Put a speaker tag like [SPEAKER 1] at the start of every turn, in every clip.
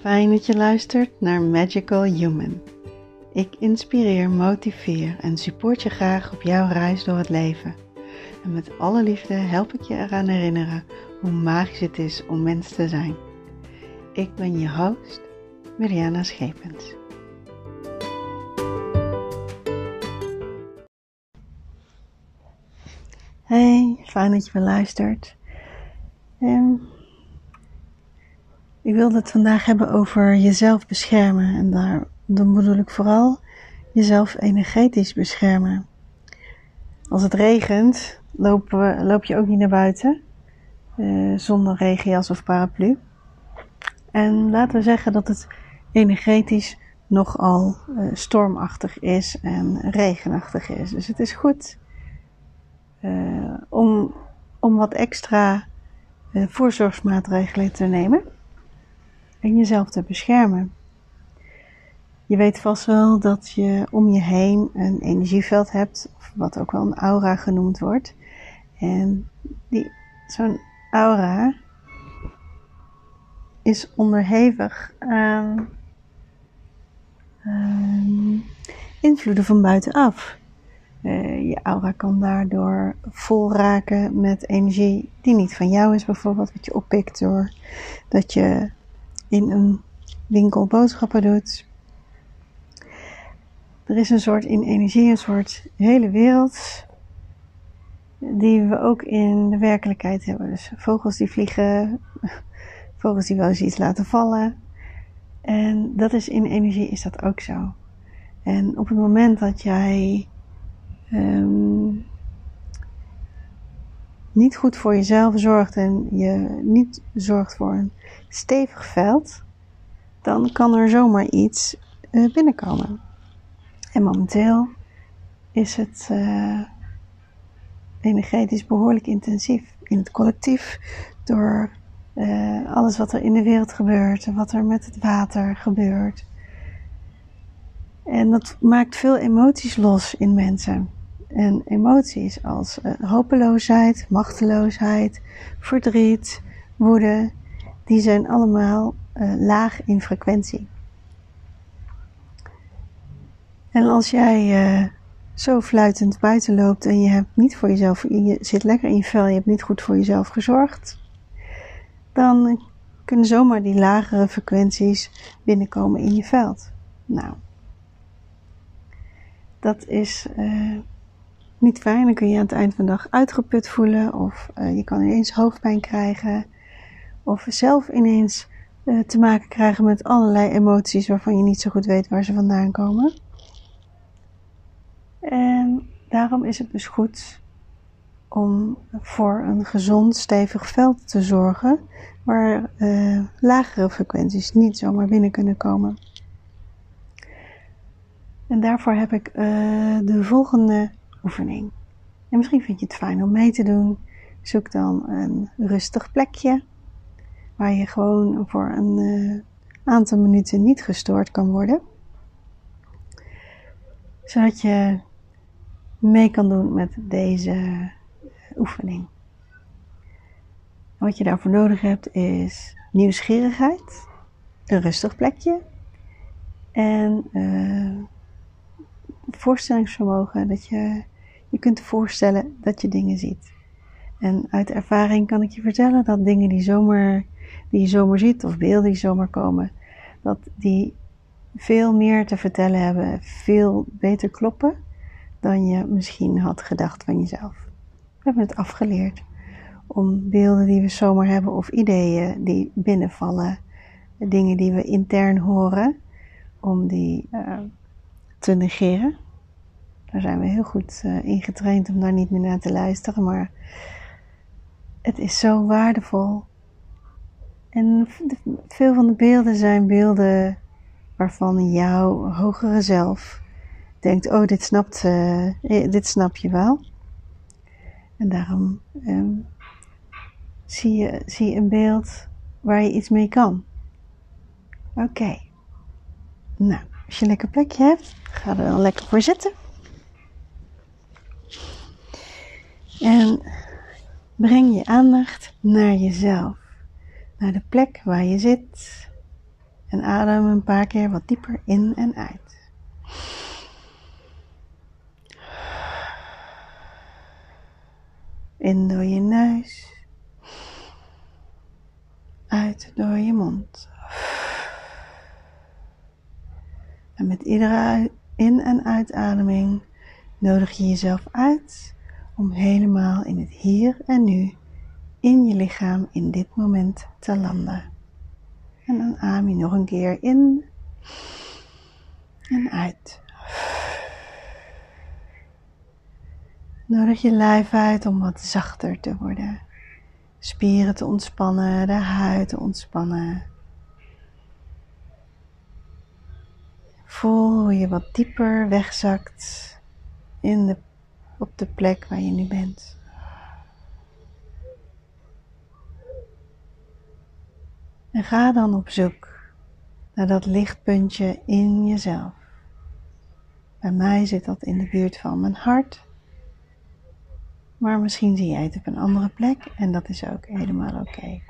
[SPEAKER 1] Fijn dat je luistert naar Magical Human. Ik inspireer, motiveer en support je graag op jouw reis door het leven. En met alle liefde help ik je eraan herinneren hoe magisch het is om mens te zijn. Ik ben je host, Mariana Schepens. Hey, fijn dat je weer luistert. Um, ik wilde het vandaag hebben over jezelf beschermen. En daar, dan bedoel ik vooral jezelf energetisch beschermen. Als het regent, loop, loop je ook niet naar buiten. Uh, zonder regenjas of paraplu. En laten we zeggen dat het energetisch nogal uh, stormachtig is en regenachtig is. Dus het is goed uh, om, om wat extra voorzorgsmaatregelen te nemen en jezelf te beschermen. Je weet vast wel dat je om je heen een energieveld hebt, wat ook wel een aura genoemd wordt. En die, zo'n aura is onderhevig aan uh, invloeden van buitenaf. Uh, je aura kan daardoor vol raken met energie die niet van jou is, bijvoorbeeld, wat je oppikt door dat je in een winkel boodschappen doet. Er is een soort in energie, een soort hele wereld die we ook in de werkelijkheid hebben. Dus vogels die vliegen, vogels die wel eens iets laten vallen. En dat is in energie is dat ook zo. En op het moment dat jij um, niet goed voor jezelf zorgt en je niet zorgt voor een stevig veld, dan kan er zomaar iets uh, binnenkomen. En momenteel is het uh, energetisch behoorlijk intensief in het collectief door uh, alles wat er in de wereld gebeurt en wat er met het water gebeurt. En dat maakt veel emoties los in mensen. En emoties als uh, hopeloosheid, machteloosheid, verdriet, woede, die zijn allemaal uh, laag in frequentie. En als jij uh, zo fluitend buiten loopt en je hebt niet voor jezelf, je zit lekker in je vel, je hebt niet goed voor jezelf gezorgd, dan kunnen zomaar die lagere frequenties binnenkomen in je veld. Nou, dat is niet fijn. Dan kun je aan het eind van de dag uitgeput voelen of uh, je kan ineens hoofdpijn krijgen of zelf ineens uh, te maken krijgen met allerlei emoties waarvan je niet zo goed weet waar ze vandaan komen. En daarom is het dus goed om voor een gezond, stevig veld te zorgen waar uh, lagere frequenties niet zomaar binnen kunnen komen. En daarvoor heb ik de volgende oefening. En misschien vind je het fijn om mee te doen. Zoek dan een rustig plekje waar je gewoon voor een uh, aantal minuten niet gestoord kan worden. Zodat je mee kan doen met deze oefening. Wat je daarvoor nodig hebt is nieuwsgierigheid, een rustig plekje en uh, voorstellingsvermogen. Dat je je kunt voorstellen dat je dingen ziet. En uit ervaring kan ik je vertellen dat dingen die, zomaar, die je zomaar ziet of beelden die zomaar komen, dat die veel meer te vertellen hebben, veel beter kloppen dan je misschien had gedacht van jezelf. We hebben het afgeleerd om beelden die we zomaar hebben of ideeën die binnenvallen, dingen die we intern horen, om die uh, te negeren. Daar zijn we heel goed uh, in getraind om daar niet meer naar te luisteren, maar het is zo waardevol. En veel van de beelden zijn beelden waarvan jouw hogere zelf denkt: Oh, dit, snapt, uh, dit snap je wel. En daarom um, zie, je, zie je een beeld waar je iets mee kan. Oké. Nou, als je een lekker plekje hebt, ga er dan lekker voor zitten. En breng je aandacht naar jezelf, naar de plek waar je zit En adem een paar keer wat dieper in en uit. In door je neus. Uit door je mond. En met iedere in- en uitademing nodig je jezelf uit om helemaal in het hier en nu in je lichaam in dit moment te landen. En dan adem je nog een keer in en uit. Nodig je lijf uit om wat zachter te worden. Spieren te ontspannen, de huid te ontspannen. Voel hoe je wat dieper wegzakt in de, op de plek waar je nu bent. En ga dan op zoek naar dat lichtpuntje in jezelf. Bij mij zit dat in de buurt van mijn hart. Maar misschien zie jij het op een andere plek en dat is ook helemaal oké.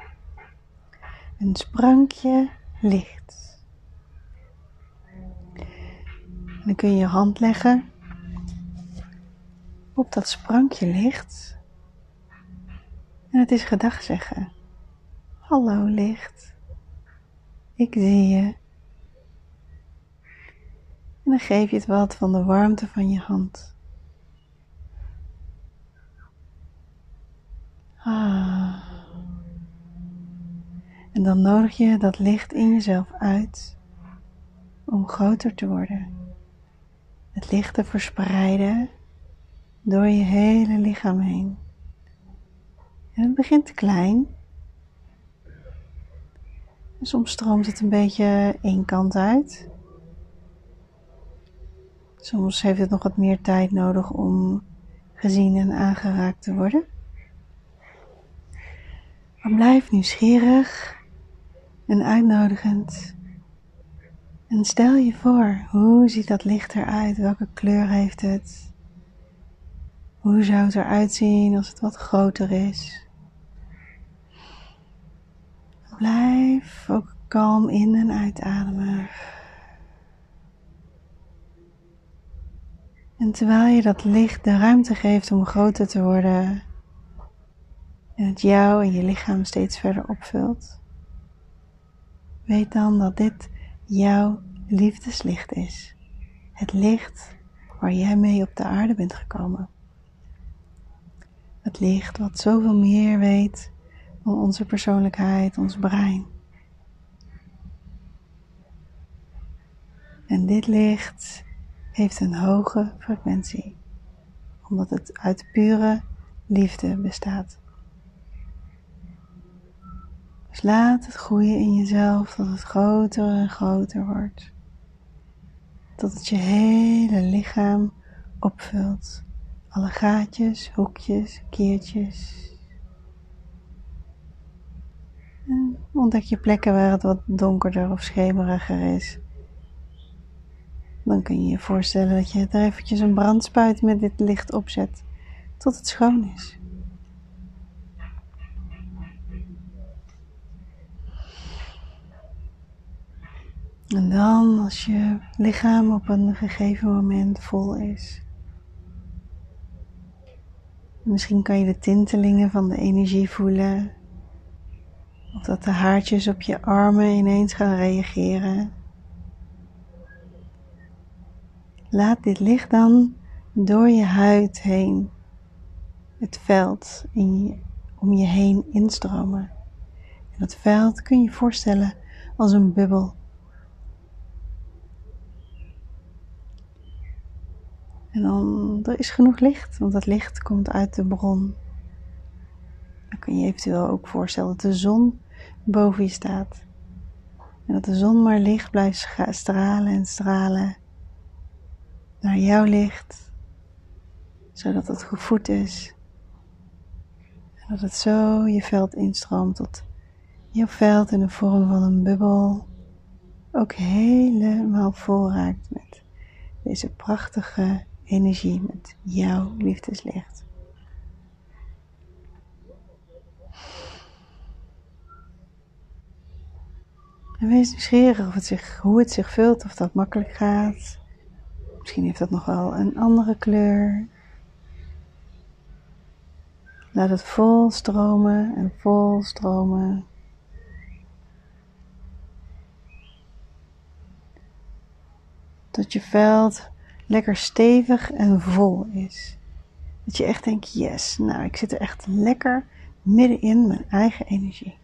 [SPEAKER 1] Een sprankje licht. En dan kun je je hand leggen op dat sprankje licht. En het is gedag zeggen. Hallo licht. Ik zie je. En dan geef je het wat van de warmte van je hand. Ah. En dan nodig je dat licht in jezelf uit om groter te worden. Het licht te verspreiden door je hele lichaam heen. En het begint klein. En soms stroomt het een beetje één kant uit. Soms heeft het nog wat meer tijd nodig om gezien en aangeraakt te worden. Maar blijf nieuwsgierig en uitnodigend. En stel je voor, hoe ziet dat licht eruit? Welke kleur heeft het? Hoe zou het eruit zien als het wat groter is? Blijf ook kalm in en uitademen. En terwijl je dat licht de ruimte geeft om groter te worden, en het jou en je lichaam steeds verder opvult, weet dan dat dit jouw liefdeslicht is. Het licht waar jij mee op de aarde bent gekomen. Het licht wat zoveel meer weet van onze persoonlijkheid, ons brein. En dit licht heeft een hoge frequentie, omdat het uit pure liefde bestaat. Dus laat het groeien in jezelf tot het groter en groter wordt. Tot het je hele lichaam opvult. Alle gaatjes, hoekjes, keertjes. En ontdek je plekken waar het wat donkerder of schemeriger is. Dan kun je je voorstellen dat je er eventjes een brandspuit met dit licht opzet tot het schoon is. En dan, als je lichaam op een gegeven moment vol is, misschien kan je de tintelingen van de energie voelen, of dat de haartjes op je armen ineens gaan reageren. Laat dit licht dan door je huid heen, het veld om je heen instromen. En dat veld kun je voorstellen als een bubbel. En dan, er is genoeg licht, want dat licht komt uit de bron. Dan kun je eventueel ook voorstellen dat de zon boven je staat. En dat de zon maar licht blijft stralen en stralen naar jouw licht, zodat het gevoed is. En dat het zo je veld instroomt tot jouw veld in de vorm van een bubbel ook helemaal vol raakt met deze prachtige energie, met jouw liefdeslicht. En wees nieuwsgierig of het zich, hoe het zich vult, of dat makkelijk gaat. Misschien heeft dat nog wel een andere kleur. Laat het vol stromen en vol stromen. Tot je veld lekker stevig en vol is. Dat je echt denkt, yes, nou ik zit er echt lekker midden in mijn eigen energie.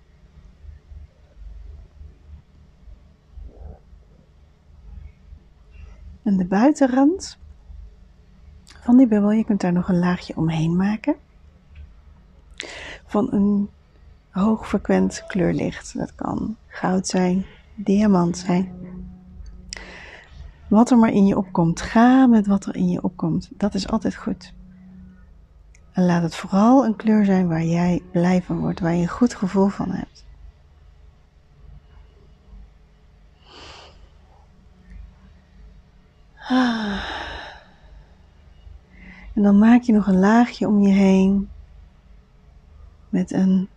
[SPEAKER 1] En de buitenrand van die bubbel, je kunt daar nog een laagje omheen maken. Van een hoogfrequent kleurlicht. Dat kan goud zijn, diamant zijn. Wat er maar in je opkomt. Ga met wat er in je opkomt. Dat is altijd goed. En laat het vooral een kleur zijn waar jij blij van wordt, waar je een goed gevoel van hebt. En dan maak je nog een laagje om je heen met, een,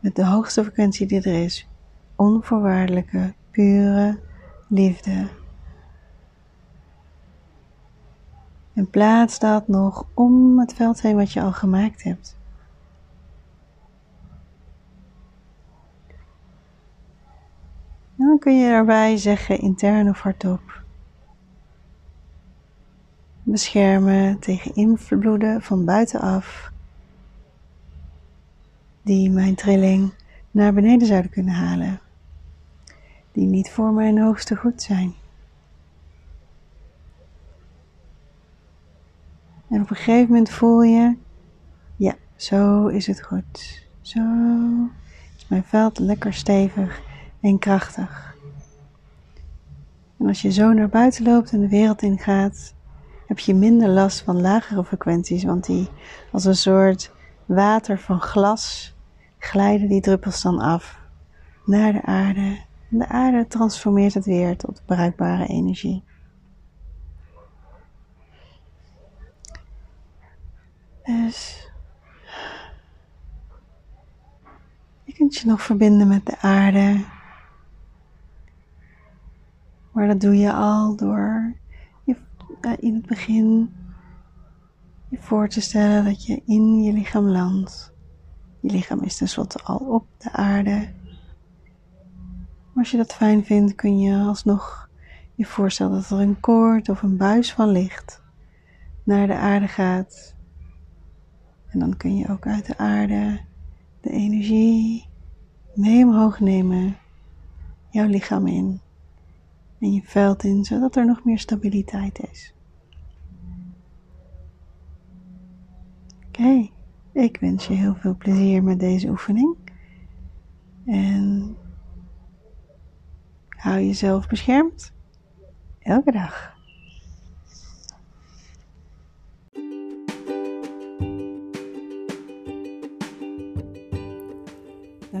[SPEAKER 1] met de hoogste frequentie die er is. Onvoorwaardelijke, pure liefde. En plaats dat nog om het veld heen wat je al gemaakt hebt. Dan kun je daarbij zeggen intern of hardop beschermen tegen invloeden van buitenaf die mijn trilling naar beneden zouden kunnen halen, die niet voor mijn hoogste goed zijn. En op een gegeven moment voel je, ja, zo is het goed. Zo is mijn veld lekker stevig en krachtig. En als je zo naar buiten loopt en de wereld ingaat, heb je minder last van lagere frequenties, want die als een soort water van glas glijden die druppels dan af naar de aarde. En de aarde transformeert het weer tot bruikbare energie. Dus je kunt je nog verbinden met de aarde. Maar dat doe je al door in het begin je voor te stellen dat je in je lichaam landt. Je lichaam is tenslotte al op de aarde. Als je dat fijn vindt, kun je alsnog je voorstellen dat er een koord of een buis van licht naar de aarde gaat. En dan kun je ook uit de aarde de energie mee omhoog nemen, jouw lichaam in en je veld in, zodat er nog meer stabiliteit is. Oké, ik wens je heel veel plezier met deze oefening. En hou jezelf beschermd. Elke dag.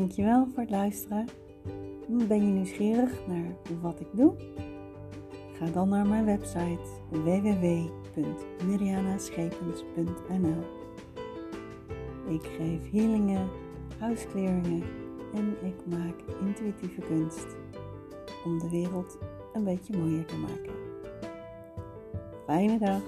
[SPEAKER 1] Dankjewel voor het luisteren. Ben je nieuwsgierig naar wat ik doe? Ga dan naar mijn website www.mirianaschepens.nl Ik geef healingen, huiskleringen en ik maak intuïtieve kunst om de wereld een beetje mooier te maken. Fijne dag!